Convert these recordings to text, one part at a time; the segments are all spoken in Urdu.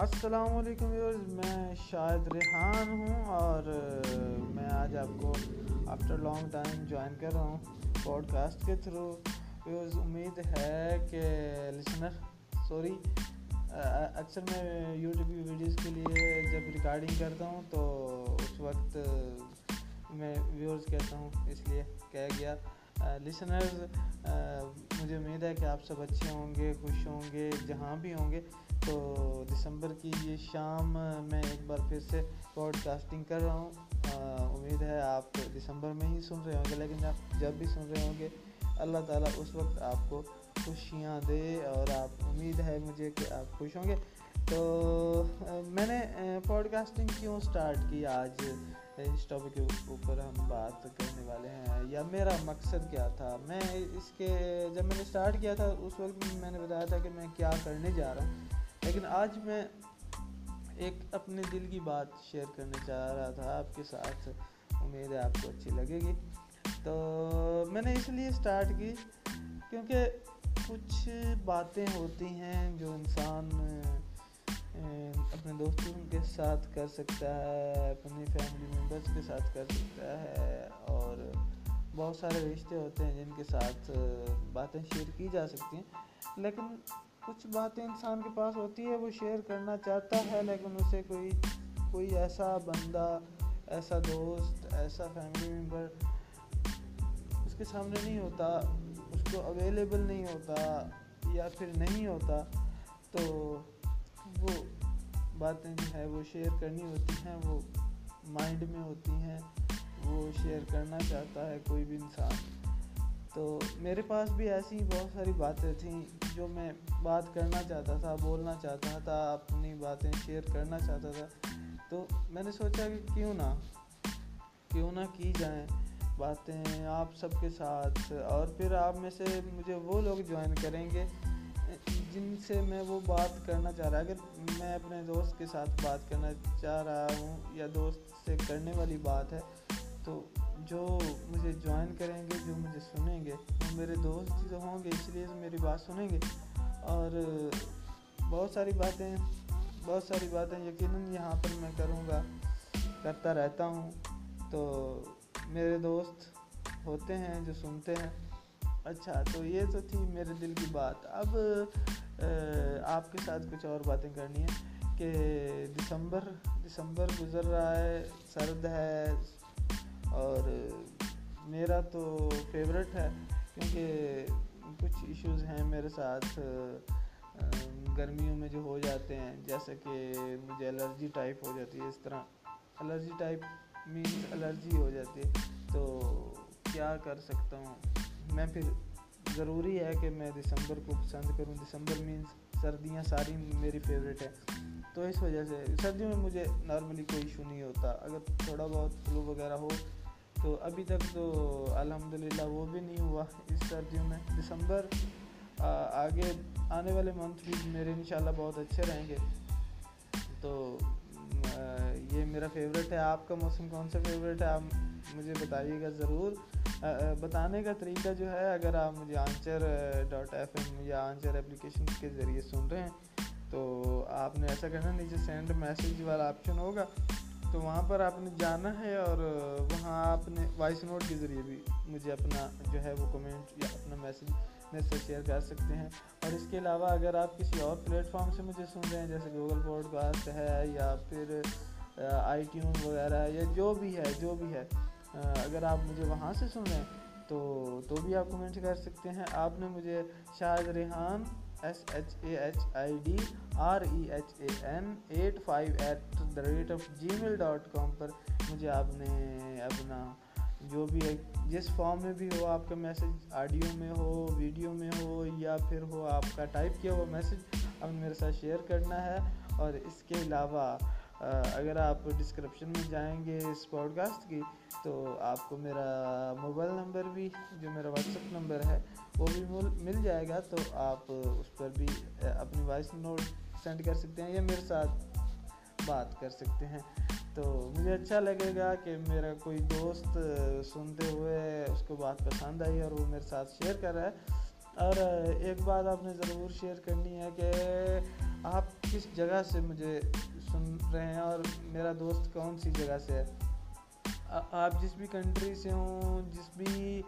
السلام علیکم ویورز، میں شاہد ریحان ہوں اور میں آج آپ کو آفٹر لانگ ٹائم جوائن کر رہا ہوں پوڈ کاسٹ کے تھرو ویورز، امید ہے کہ لسنر سوری اکثر میں یوٹیوب کی ویڈیوز کے لیے جب ریکارڈنگ کرتا ہوں تو اس وقت میں ویورز کہتا ہوں، اس لیے کہہ گیا۔ لسنرز مجھے امید ہے کہ آپ سب اچھے ہوں گے، خوش ہوں گے، جہاں بھی ہوں گے۔ تو دسمبر کی یہ شام میں ایک بار پھر سے پوڈ کاسٹنگ کر رہا ہوں۔ امید ہے آپ دسمبر میں ہی سن رہے ہوں گے، لیکن آپ جب بھی سن رہے ہوں گے، اللہ تعالیٰ اس وقت آپ کو خوشیاں دے اور آپ، امید ہے مجھے کہ آپ خوش ہوں گے۔ تو میں نے پوڈ کاسٹنگ کیوں سٹارٹ کی؟ آج اس ٹاپک کے اوپر ہم بات کرنے والے ہیں۔ یا میرا مقصد کیا تھا؟ میں اس کے، جب میں نے اسٹارٹ کیا تھا، اس وقت میں نے بتایا تھا کہ میں کیا کرنے جا رہا ہوں۔ لیکن آج میں ایک اپنے دل کی بات شیئر کرنا چاہ رہا تھا آپ کے ساتھ۔ امید ہے آپ کو اچھی لگے گی۔ تو میں نے اس لیے اسٹارٹ کی کیونکہ کچھ باتیں ہوتی ہیں جو انسان اپنے دوستوں کے ساتھ کر سکتا ہے، اپنی فیملی ممبرس کے ساتھ کر سکتا ہے اور بہت سارے رشتے ہوتے ہیں جن کے ساتھ باتیں شیئر کی جا سکتی ہیں۔ لیکن کچھ باتیں انسان کے پاس ہوتی ہے وہ شیئر کرنا چاہتا ہے، لیکن اسے کوئی کوئی ایسا بندہ، ایسا دوست، ایسا فیملی ممبر اس کے سامنے نہیں ہوتا، اس کو اویلیبل نہیں ہوتا یا پھر نہیں ہوتا، تو وہ باتیں جو ہے وہ شیئر کرنی ہوتی ہیں، وہ مائنڈ میں ہوتی ہیں، وہ شیئر کرنا چاہتا ہے کوئی بھی انسان۔ تو میرے پاس بھی ایسی بہت ساری باتیں تھیں جو میں بات کرنا چاہتا تھا، بولنا چاہتا تھا، اپنی باتیں شیئر کرنا چاہتا تھا۔ تو میں نے سوچا کہ کیوں نہ کیوں نہ کی جائیں باتیں آپ سب کے ساتھ۔ اور پھر آپ میں سے مجھے وہ لوگ جوائن کریں گے، جن سے میں وہ بات کرنا چاہ رہا۔ اگر میں اپنے دوست کے ساتھ بات کرنا چاہ رہا ہوں یا دوست سے کرنے والی بات ہے تو جو مجھے جوائن کریں گے، جو مجھے سنیں گے، وہ میرے دوست جو ہوں گے، اس لیے میری بات سنیں گے۔ اور بہت ساری باتیں، بہت ساری باتیں یقیناً یہاں پر میں کروں گا، کرتا رہتا ہوں۔ تو میرے دوست ہوتے ہیں، جو سنتے ہیں۔ اچھا تو یہ تو تھی میرے دل کی بات۔ اب آپ کے ساتھ کچھ اور باتیں کرنی ہیں کہ دسمبر دسمبر گزر رہا ہے، سرد ہے اور میرا تو فیوریٹ ہے کیونکہ کچھ ایشوز ہیں میرے ساتھ گرمیوں میں جو ہو جاتے ہیں جیسے کہ مجھے الرجی ٹائپ ہو جاتی ہے اس طرح۔ الرجی ٹائپ مینس الرجی ہو جاتی ہے، تو کیا کر سکتا ہوں؟ میں پھر ضروری ہے کہ میں دسمبر کو پسند کروں۔ دسمبر مینس سردیاں ساری میری فیوریٹ ہے تو اس وجہ سے سردیوں میں مجھے نارملی کوئی ایشو نہیں ہوتا۔ اگر تھوڑا بہت فلو وغیرہ ہو تو ابھی تک تو الحمد للہ وہ بھی نہیں ہوا اس سردیوں میں۔ دسمبر آگے آنے والے منتھ بھی میرے انشاءاللہ بہت اچھے رہیں گے۔ تو یہ میرا فیوریٹ ہے۔ آپ کا موسم کون سا فیوریٹ ہے؟ آپ مجھے بتائیے گا ضرور۔ بتانے کا طریقہ جو ہے، اگر آپ مجھے آنچر ڈاٹ ایف ایم یا آنچر اپلیکیشن کے ذریعے سن رہے ہیں، تو آپ نے ایسا کرنا نیچے سینڈ میسیج والا آپشن ہوگا۔ تو وہاں پر آپ نے جانا ہے اور وہاں آپ نے وائس نوٹ کے ذریعے بھی مجھے اپنا جو ہے وہ کمنٹ یا اپنا میسیج میرے سے شیئر کر سکتے ہیں۔ اور اس کے علاوہ اگر آپ کسی اور پلیٹ فارم سے مجھے سن رہے ہیں، جیسے گوگل پوڈ کاسٹ ہے یا پھر آئی ٹیون وغیرہ یا جو بھی ہے، جو بھی ہے اگر آپ مجھے وہاں سے سن رہے ہیں تو تو بھی آپ کمنٹ کر سکتے ہیں۔ آپ نے مجھے Shahid Rehan S H A H I D R E H A N eight five eight the rate of Gmail dot com پر مجھے آپ نے اپنا جو بھی ہے، جس فارم میں بھی ہو، آپ کا میسیج آڈیو میں ہو ویڈیو میں ہو، یا پھر ہو آپ کا ٹائپ کیا ہوا میسیج اب میرے ساتھ شیئر کرنا ہے۔ اور اس کے علاوہ اگر آپ ڈسکرپشن میں جائیں گے اس پوڈ کاسٹ کی، تو آپ کو میرا موبائل نمبر بھی، جو میرا واٹس ایپ نمبر ہے، وہ بھی مل جائے گا۔ تو آپ اس پر بھی اپنی وائس نوٹ سینڈ کر سکتے ہیں، یا میرے ساتھ بات کر سکتے ہیں۔ تو مجھے اچھا لگے گا کہ میرا کوئی دوست سنتے ہوئے اس کو بات پسند آئی اور وہ میرے ساتھ شیئر کر رہا ہے۔ اور ایک بات آپ نے ضرور شیئر کرنی ہے کہ آپ کس جگہ سے مجھے سن رہے ہیں اور میرا دوست کون سی جگہ سے ہے؟ آپ جس بھی کنٹری سے ہوں، جس بھی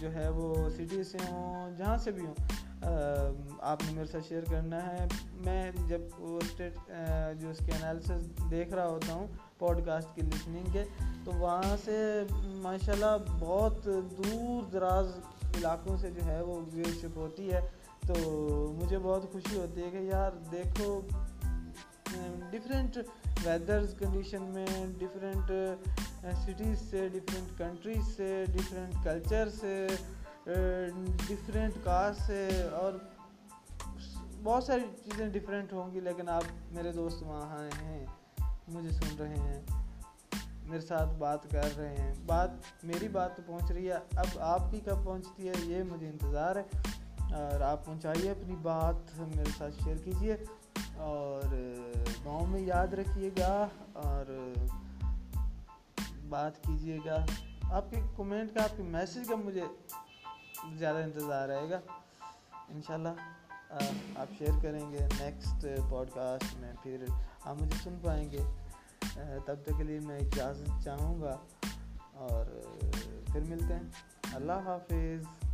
جو ہے وہ سٹی سے ہوں، جہاں سے بھی ہوں آپ نے میرے ساتھ شیئر کرنا ہے۔ میں جب وہ اسٹیٹ جو اس کے انالیسس دیکھ رہا ہوتا ہوں پوڈ کاسٹ کی لسننگ کے، تو وہاں سے ماشاء اللہ بہت دور دراز علاقوں سے جو ہے وہ ویورشپ ہوتی ہے۔ تو مجھے بہت خوشی ہوتی ہے کہ یار دیکھو ڈفرینٹ ویدرز کنڈیشن میں ڈفرینٹ سٹیز سے ڈفرینٹ کنٹریز سے ڈفرینٹ کلچر سے ڈفرینٹ کاسٹ سے اور بہت ساری چیزیں ڈفرینٹ ہوں گی، لیکن آپ میرے دوست وہاں ہیں، مجھے سن رہے ہیں، میرے ساتھ بات کر رہے ہیں۔ بات میری بات تو پہنچ رہی ہے، اب آپ کی کب پہنچتی ہے، یہ مجھے انتظار ہے۔ اور آپ پہنچائیے اپنی بات، میرے ساتھ شیئر کیجیے۔ اور گاؤں میں یاد رکھیے گا، اور بات کیجیے گا۔ آپ کے کومنٹ کا، آپ کے میسیج کا مجھے زیادہ انتظار رہے گا۔ انشاءاللہ آپ شیئر کریں گے نیکسٹ پوڈ کاسٹ میں، پھر آپ مجھے سن پائیں گے۔ تب تک کے لیے میں اجازت چاہوں گا اور پھر ملتے ہیں۔ اللہ حافظ۔